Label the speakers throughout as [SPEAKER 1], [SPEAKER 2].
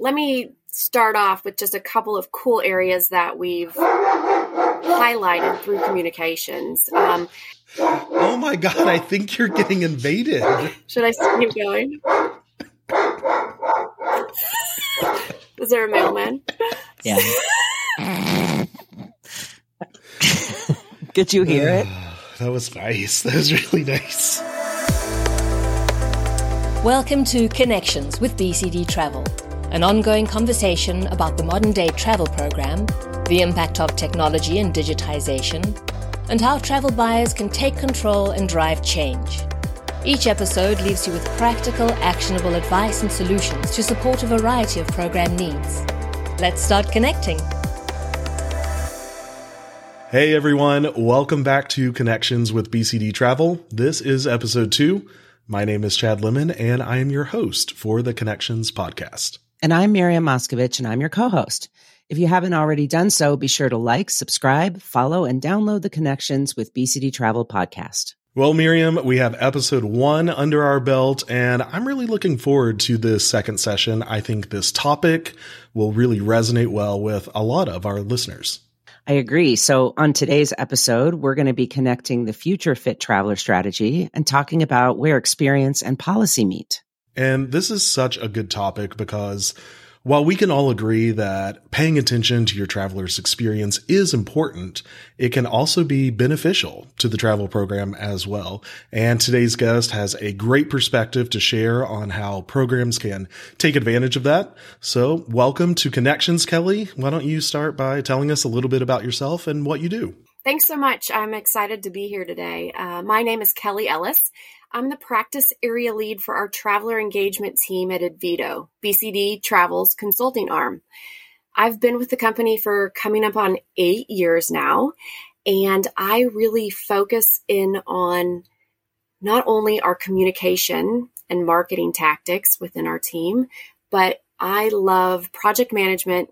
[SPEAKER 1] let me start off with just a couple of cool areas that we've highlighted through communications. Um,
[SPEAKER 2] oh my God, I think you're getting invaded.
[SPEAKER 1] Should I keep going? Is there a mailman?
[SPEAKER 3] Yeah. Could you hear it?
[SPEAKER 2] that was nice. That was really nice.
[SPEAKER 4] Welcome to Connections with BCD Travel, an ongoing conversation about the modern day travel program, the impact of technology and digitization, and how travel buyers can take control and drive change. Each episode leaves you with practical, actionable advice and solutions to support a variety of program needs. Let's start connecting.
[SPEAKER 2] Hey everyone, welcome back to Connections with BCD Travel. This is episode two. My name is Chad Lemon and I am your host for the Connections podcast.
[SPEAKER 3] And I'm Miriam Moskovich and I'm your co-host. If you haven't already done so, be sure to like, subscribe, follow, and download the Connections with BCD Travel podcast.
[SPEAKER 2] Well, Miriam, we have episode one under our belt, and I'm really looking forward to this second session. I think this topic will really resonate well with a lot of our listeners.
[SPEAKER 3] I agree. So, on today's episode, we're going to be connecting the future fit traveler strategy and talking about where experience and policy meet.
[SPEAKER 2] And this is such a good topic because while we can all agree that paying attention to your traveler's experience is important, it can also be beneficial to the travel program as well. And today's guest has a great perspective to share on how programs can take advantage of that. So welcome to Connections, Kelly. Why don't you start by telling us a little bit about yourself and what you do?
[SPEAKER 1] Thanks so much. I'm excited to be here today. Uh, my name is Kelly Ellis. I'm the practice area lead for our traveler engagement team at Advito, BCD Travel's consulting arm. I've been with the company for coming up on eight years now, and I really focus in on not only our communication and marketing tactics within our team, but I love project management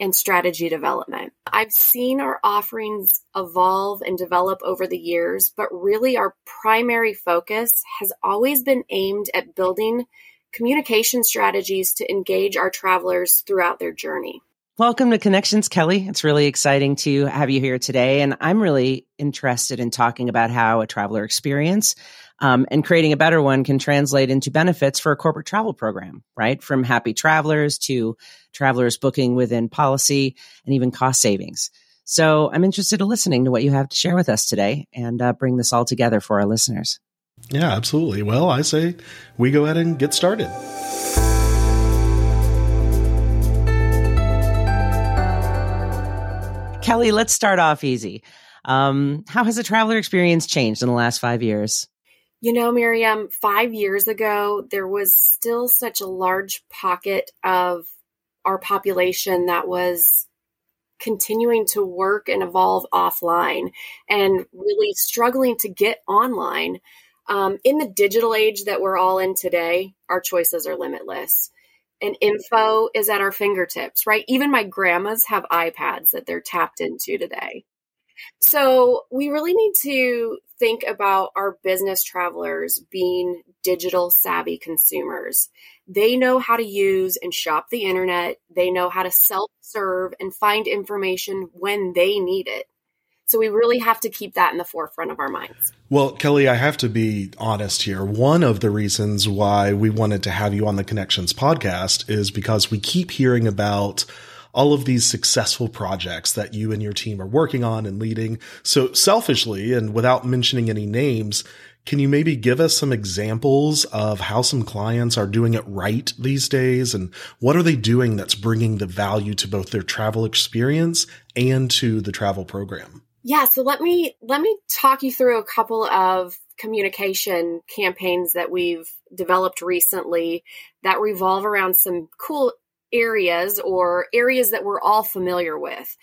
[SPEAKER 1] and strategy development. I've seen our offerings evolve and develop over the years, but really our primary focus has always been aimed at building communication strategies to engage our travelers throughout their journey.
[SPEAKER 3] Welcome to Connections, Kelly. It's really exciting to have you here today. And I'm really interested in talking about how a traveler experience um, and creating a better one can translate into benefits for a corporate travel program, right? From happy travelers to travelers booking within policy and even cost savings. So I'm interested in listening to what you have to share with us today and uh, bring this all together for our listeners.
[SPEAKER 2] Yeah, absolutely. Well, I say we go ahead and get started.
[SPEAKER 3] Kelly, let's start off easy. Um, how has the traveler experience changed in the last five years?
[SPEAKER 1] You know, Miriam, five years ago, there was still such a large pocket of our population that was continuing to work and evolve offline and really struggling to get online. Um, in the digital age that we're all in today, our choices are limitless. And info is at our fingertips, right? Even my grandmas have iPads that they're tapped into today. So we really need to think about our business travelers being digital savvy consumers. They know how to use and shop the internet. They know how to self serve and find information when they need it. So we really have to keep that in the forefront of our minds.
[SPEAKER 2] Well, Kelly, I have to be honest here. One of the reasons why we wanted to have you on the Connections podcast is because we keep hearing about all of these successful projects that you and your team are working on and leading. So selfishly and without mentioning any names, can you maybe give us some examples of how some clients are doing it right these days and what are they doing that's bringing the value to both their travel experience and to the travel program?
[SPEAKER 1] Yeah, so let me let me talk you through a couple of communication campaigns that we've developed recently that revolve around some cool areas or areas that we're all familiar with.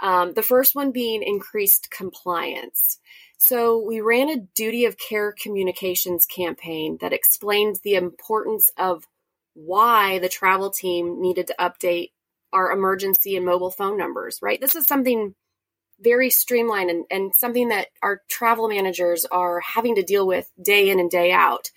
[SPEAKER 1] Um, the first one being increased compliance. So, we ran a duty of care communications campaign that explained the importance of why the travel team needed to update our emergency and mobile phone numbers, right? This is something very streamlined and, and something that our travel managers are having to deal with day in and day out.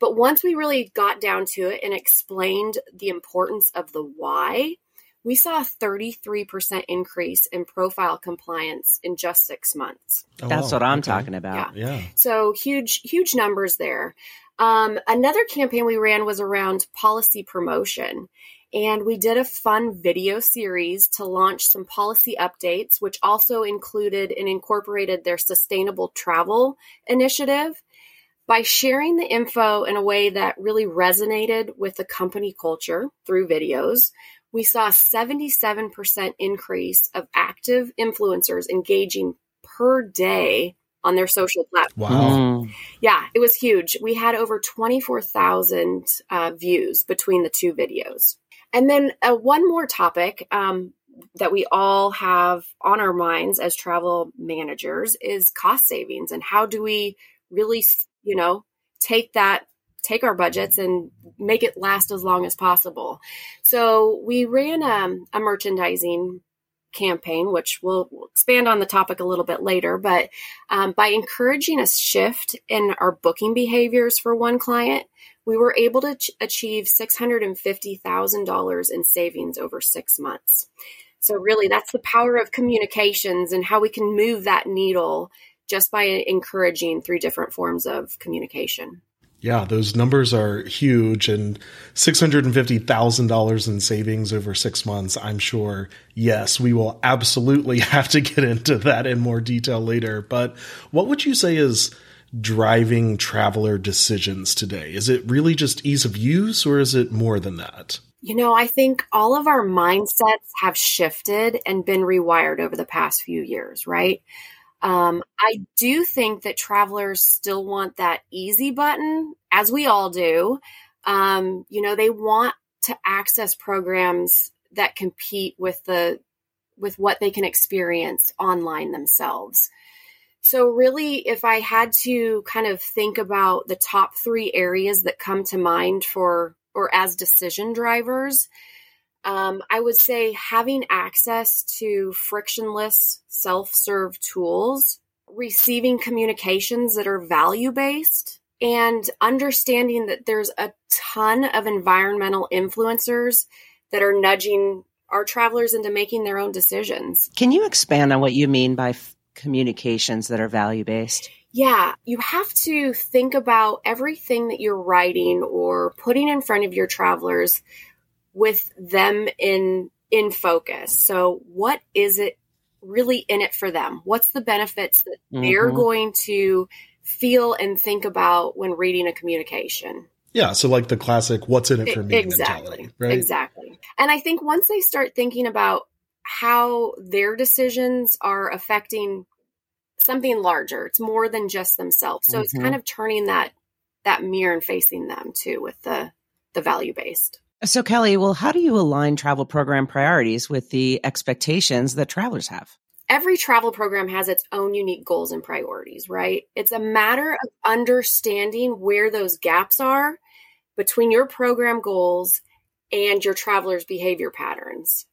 [SPEAKER 1] But once we really got down to it and explained the importance of the why, we saw a 33% increase in profile compliance in just six months.
[SPEAKER 3] Oh, That's wow. what I'm okay. talking about.
[SPEAKER 1] Yeah. yeah. So huge, huge numbers there. Um, another campaign we ran was around policy promotion. And we did a fun video series to launch some policy updates, which also included and incorporated their sustainable travel initiative. By sharing the info in a way that really resonated with the company culture through videos, we saw a 77% increase of active influencers engaging per day on their social platforms.
[SPEAKER 2] Wow. Mm.
[SPEAKER 1] Yeah, it was huge. We had over 24,000 uh, views between the two videos. And then uh, one more topic um, that we all have on our minds as travel managers is cost savings and how do we really, you know, take that take our budgets and make it last as long as possible. So we ran um, a merchandising campaign, which we'll, we'll, expand on the topic a little bit later. But um, by encouraging a shift in our booking behaviors for one client, we were able to ch- achieve $650,000 in savings over six months. So, really, that's the power of communications and how we can move that needle just by encouraging through different forms of communication.
[SPEAKER 2] Yeah, those numbers are huge and $650,000 in savings over six months. I'm sure, yes, we will absolutely have to get into that in more detail later. But what would you say is driving traveler decisions today? Is it really just ease of use or is it more than that?
[SPEAKER 1] You know, I think all of our mindsets have shifted and been rewired over the past few years, right? Um, I do think that travelers still want that easy button, as we all do. Um, you know, they want to access programs that compete with the with what they can experience online themselves. So, really, if I had to kind of think about the top three areas that come to mind for or as decision drivers, um, I would say having access to frictionless self serve tools, receiving communications that are value based, and understanding that there's a ton of environmental influencers that are nudging our travelers into making their own decisions.
[SPEAKER 3] Can you expand on what you mean by f- communications that are value based?
[SPEAKER 1] Yeah, you have to think about everything that you're writing or putting in front of your travelers with them in in focus. So what is it really in it for them? What's the benefits that mm-hmm. they're going to feel and think about when reading a communication?
[SPEAKER 2] Yeah, so like the classic what's in it for me
[SPEAKER 1] exactly,
[SPEAKER 2] right?
[SPEAKER 1] Exactly. And I think once they start thinking about how their decisions are affecting something larger, it's more than just themselves. So mm-hmm. it's kind of turning that that mirror and facing them too with the the value based.
[SPEAKER 3] So, Kelly, well, how do you align travel program priorities with the expectations that travelers have?
[SPEAKER 1] Every travel program has its own unique goals and priorities, right? It's a matter of understanding where those gaps are between your program goals and your travelers' behavior patterns.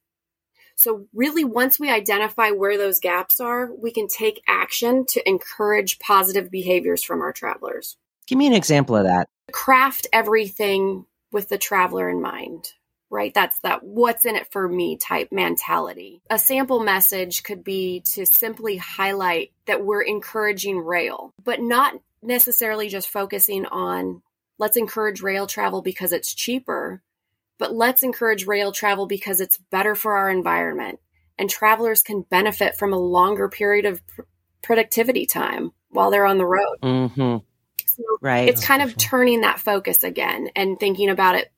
[SPEAKER 1] So, really, once we identify where those gaps are, we can take action to encourage positive behaviors from our travelers.
[SPEAKER 3] Give me an example of that.
[SPEAKER 1] Craft everything with the traveler in mind right? That's that what's in it for me type mentality. A sample message could be to simply highlight that we're encouraging rail, but not necessarily just focusing on let's encourage rail travel because it's cheaper, but let's encourage rail travel because it's better for our environment and travelers can benefit from a longer period of pr- productivity time while they're on the road.
[SPEAKER 3] Mm-hmm.
[SPEAKER 1] So right. It's kind of turning that focus again and thinking about it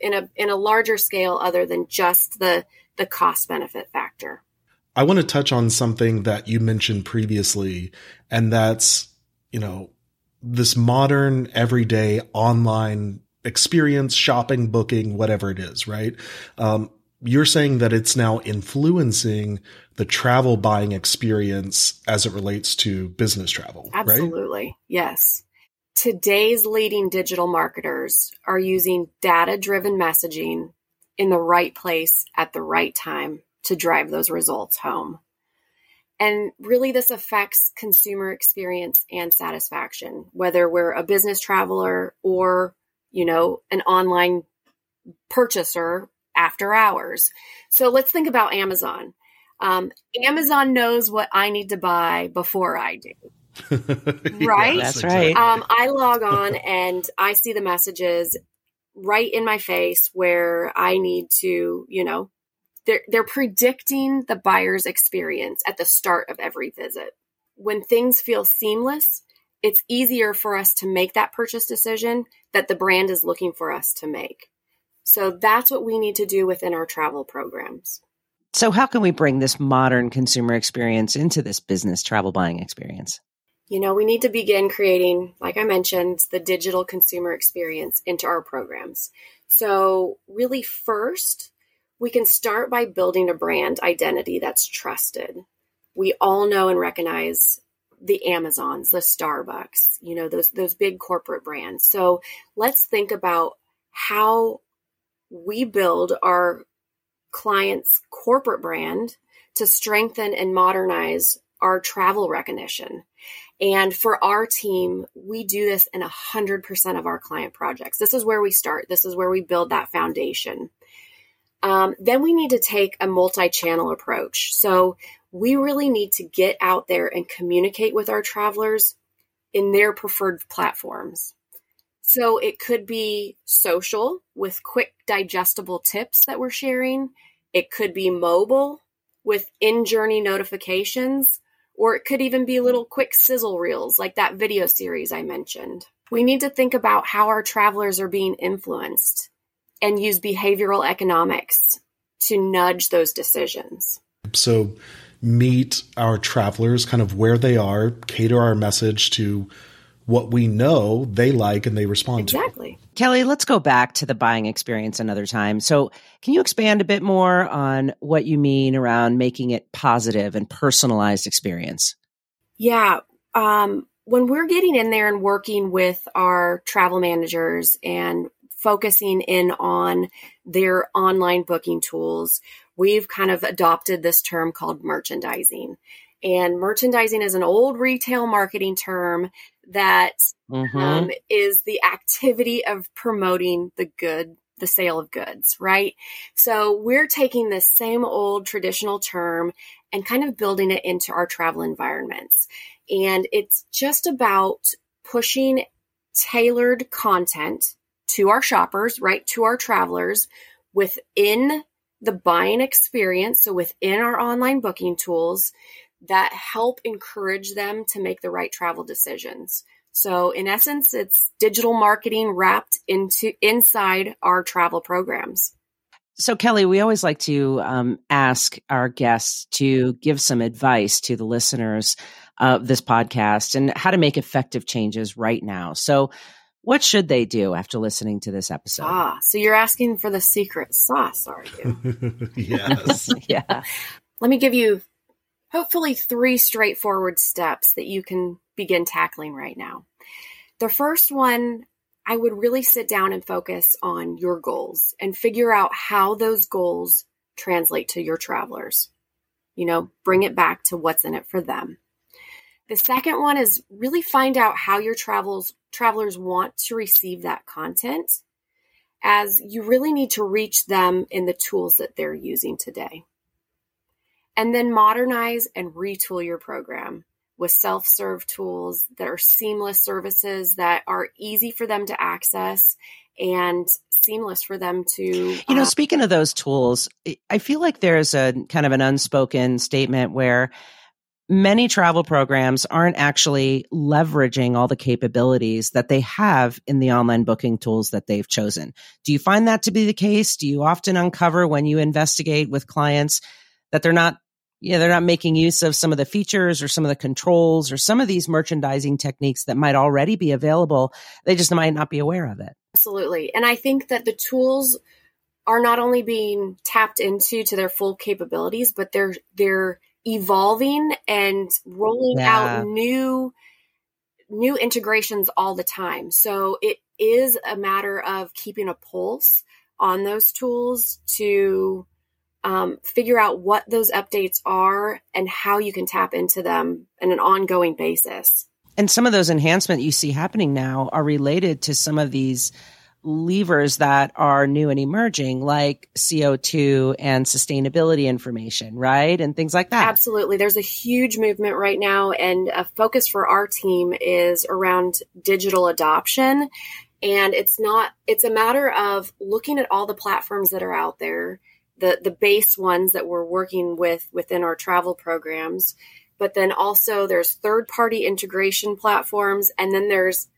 [SPEAKER 1] in a in a larger scale other than just the the cost benefit factor.
[SPEAKER 2] I want to touch on something that you mentioned previously and that's, you know, this modern everyday online experience, shopping, booking, whatever it is, right? Um, you're saying that it's now influencing the travel buying experience as it relates to business travel,
[SPEAKER 1] Absolutely.
[SPEAKER 2] Right?
[SPEAKER 1] Yes today's leading digital marketers are using data driven messaging in the right place at the right time to drive those results home. And really, this affects consumer experience and satisfaction, whether we're a business traveler or, you know, an online purchaser after hours. So let's think about Amazon. Um, Amazon knows what I need to buy before I do. Right?
[SPEAKER 3] That's right.
[SPEAKER 1] Um, I log on and I see the messages right in my face where I need to, you know, they're, they're predicting the buyer's experience at the start of every visit. When things feel seamless, it's easier for us to make that purchase decision that the brand is looking for us to make. So that's what we need to do within our travel programs.
[SPEAKER 3] So, how can we bring this modern consumer experience into this business travel buying experience?
[SPEAKER 1] You know, we need to begin creating, like I mentioned, the digital consumer experience into our programs. So, really, first, we can start by building a brand identity that's trusted. We all know and recognize the Amazons, the Starbucks, you know, those those big corporate brands. So, let's think about how we build our client's corporate brand to strengthen and modernize our travel recognition. And for our team, we do this in 100% of our client projects. This is where we start. This is where we build that foundation. Um, then we need to take a multi channel approach. So we really need to get out there and communicate with our travelers in their preferred platforms. So it could be social with quick digestible tips that we're sharing. It could be mobile with in journey notifications, or it could even be little quick sizzle reels like that video series I mentioned. We need to think about how our travelers are being influenced and use behavioral economics to nudge those decisions.
[SPEAKER 2] So, meet our travelers kind of where they are, cater our message to what we know they like and they respond
[SPEAKER 1] exactly. to. Exactly.
[SPEAKER 3] Kelly, let's go back to the buying experience another time. So, can you expand a bit more on what you mean around making it positive and personalized experience?
[SPEAKER 1] Yeah. Um, when we're getting in there and working with our travel managers and focusing in on their online booking tools, we've kind of adopted this term called merchandising. And merchandising is an old retail marketing term that mm-hmm. um, is the activity of promoting the good, the sale of goods, right? So we're taking this same old traditional term and kind of building it into our travel environments. And it's just about pushing tailored content to our shoppers, right? To our travelers within the buying experience. So within our online booking tools that help encourage them to make the right travel decisions. So in essence, it's digital marketing wrapped into inside our travel programs.
[SPEAKER 3] So Kelly, we always like to um, ask our guests to give some advice to the listeners of this podcast and how to make effective changes right now. So what should they do after listening to this episode?
[SPEAKER 1] Ah, so you're asking for the secret sauce, are
[SPEAKER 2] you? yes.
[SPEAKER 3] yeah.
[SPEAKER 1] Let me give you hopefully three straightforward steps that you can begin tackling right now. The first one, I would really sit down and focus on your goals and figure out how those goals translate to your travelers. You know, bring it back to what's in it for them. The second one is really find out how your travels travelers want to receive that content as you really need to reach them in the tools that they're using today and then modernize and retool your program with self serve tools that are seamless services that are easy for them to access and seamless for them to.
[SPEAKER 3] You know, uh, speaking of those tools, I feel like there's a kind of an unspoken statement where many travel programs aren't actually leveraging all the capabilities that they have in the online booking tools that they've chosen. Do you find that to be the case? Do you often uncover when you investigate with clients that they're not yeah, they're not making use of some of the features or some of the controls or some of these merchandising techniques that might already be available. They just might not be aware of it.
[SPEAKER 1] Absolutely. And I think that the tools are not only being tapped into to their full capabilities, but they're they're evolving and rolling yeah. out new new integrations all the time. So it is a matter of keeping a pulse on those tools to um, figure out what those updates are and how you can tap into them on an ongoing basis.
[SPEAKER 3] And some of those enhancements you see happening now are related to some of these levers that are new and emerging, like CO2 and sustainability information, right? And things like that.
[SPEAKER 1] Absolutely. There's a huge movement right now, and a focus for our team is around digital adoption. And it's not, it's a matter of looking at all the platforms that are out there, the, the base ones that we're working with within our travel programs. But then also there's third party integration platforms. And then there's,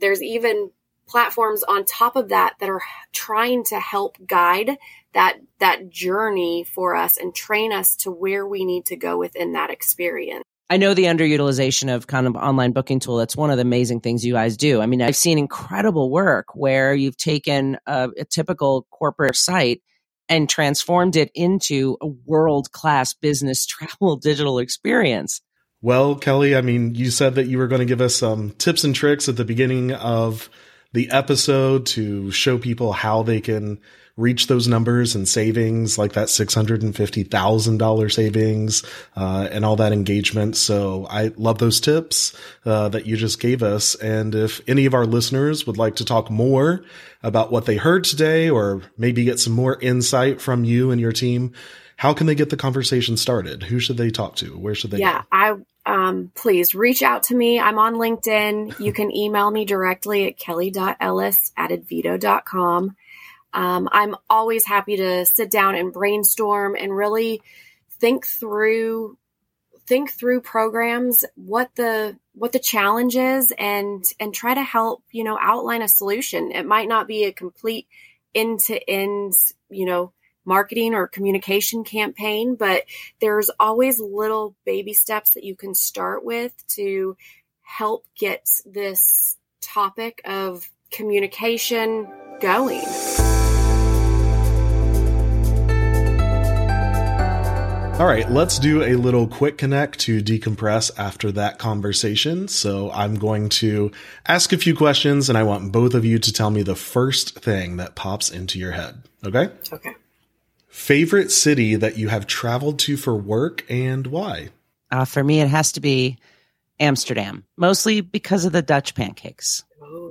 [SPEAKER 1] there's even platforms on top of that that are trying to help guide that that journey for us and train us to where we need to go within that experience.
[SPEAKER 3] I know the underutilization of kind of online booking tool. That's one of the amazing things you guys do. I mean, I've seen incredible work where you've taken a, a typical corporate site and transformed it into a world class business travel digital experience.
[SPEAKER 2] Well, Kelly, I mean, you said that you were going to give us some tips and tricks at the beginning of the episode to show people how they can reach those numbers and savings like that $650,000 savings, uh, and all that engagement. So I love those tips, uh, that you just gave us. And if any of our listeners would like to talk more about what they heard today or maybe get some more insight from you and your team, how can they get the conversation started? Who should they talk to? Where should they
[SPEAKER 1] yeah,
[SPEAKER 2] go?
[SPEAKER 1] I um, please reach out to me. I'm on LinkedIn. You can email me directly at kelly.ellis at advito.com. Um, I'm always happy to sit down and brainstorm and really think through think through programs what the what the challenge is and and try to help you know outline a solution it might not be a complete end to end you know marketing or communication campaign, but there's always little baby steps that you can start with to help get this topic of communication going.
[SPEAKER 2] All right, let's do a little quick connect to decompress after that conversation. So I'm going to ask a few questions and I want both of you to tell me the first thing that pops into your head. Okay?
[SPEAKER 1] Okay.
[SPEAKER 2] Favorite city that you have traveled to for work and why?
[SPEAKER 3] Uh, for me, it has to be Amsterdam, mostly because of the Dutch pancakes.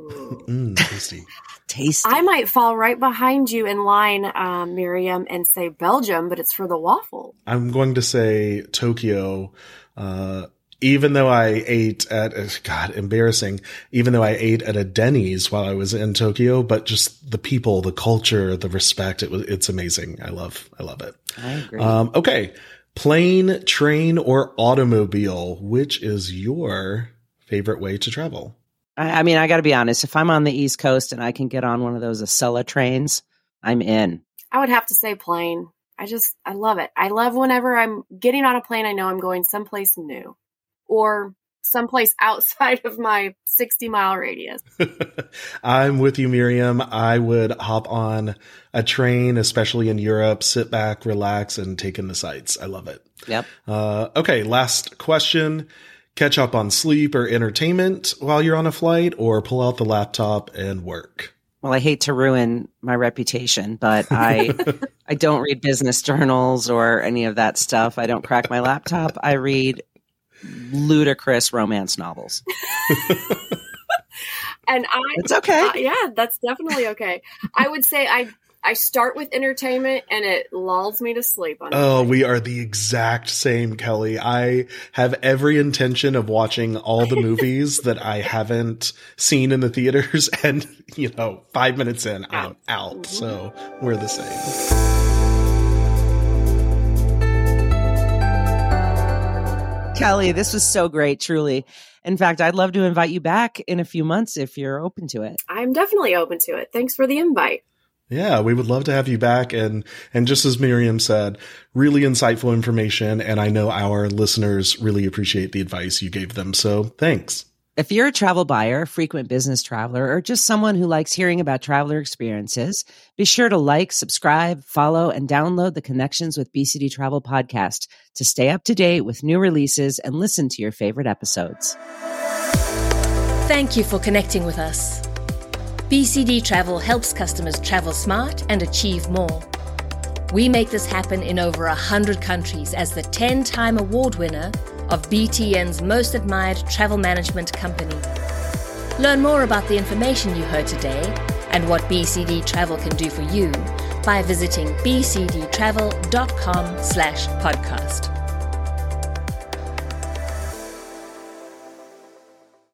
[SPEAKER 2] Mm, tasty.
[SPEAKER 3] tasty.
[SPEAKER 1] I might fall right behind you in line, um, Miriam, and say Belgium, but it's for the waffle.
[SPEAKER 2] I'm going to say Tokyo. Uh, even though I ate at, God, embarrassing, even though I ate at a Denny's while I was in Tokyo, but just the people, the culture, the respect, it was, it's amazing. I love, I love it.
[SPEAKER 3] I agree.
[SPEAKER 2] Um, okay. Plane, train, or automobile, which is your favorite way to travel?
[SPEAKER 3] I, I mean, I got to be honest. If I'm on the East Coast and I can get on one of those Acela trains, I'm in.
[SPEAKER 1] I would have to say plane. I just, I love it. I love whenever I'm getting on a plane, I know I'm going someplace new or someplace outside of my 60 mile radius.
[SPEAKER 2] I'm with you, Miriam. I would hop on a train, especially in Europe, sit back, relax, and take in the sights. I love it.
[SPEAKER 3] Yep.
[SPEAKER 2] Uh, okay, last question. Catch up on sleep or entertainment while you're on a flight, or pull out the laptop and work.
[SPEAKER 3] Well, I hate to ruin my reputation, but I I don't read business journals or any of that stuff. I don't crack my laptop. I read ludicrous romance novels.
[SPEAKER 1] and I
[SPEAKER 3] It's okay.
[SPEAKER 1] uh, yeah, that's definitely okay. I would say I I start with entertainment and it lulls me to sleep on
[SPEAKER 2] Oh, we are the exact same, Kelly. I have every intention of watching all the movies that I haven't seen in the theaters, and you know, five minutes in, I'm out. So we're the same.
[SPEAKER 3] Kelly, this was so great, truly. In fact, I'd love to invite you back in a few months if you're open to it.
[SPEAKER 1] I'm definitely open to it. Thanks for the invite.
[SPEAKER 2] Yeah, we would love to have you back. And, and just as Miriam said, really insightful information. And I know our listeners really appreciate the advice you gave them. So thanks.
[SPEAKER 3] If you're a travel buyer, frequent business traveler, or just someone who likes hearing about traveler experiences, be sure to like, subscribe, follow, and download the Connections with BCD Travel podcast to stay up to date with new releases and listen to your favorite episodes.
[SPEAKER 4] Thank you for connecting with us. BCD Travel helps customers travel smart and achieve more. We make this happen in over 100 countries as the 10 time award winner of BTN's most admired travel management company. Learn more about the information you heard today and what BCD Travel can do for you by visiting bcdtravel.com/podcast.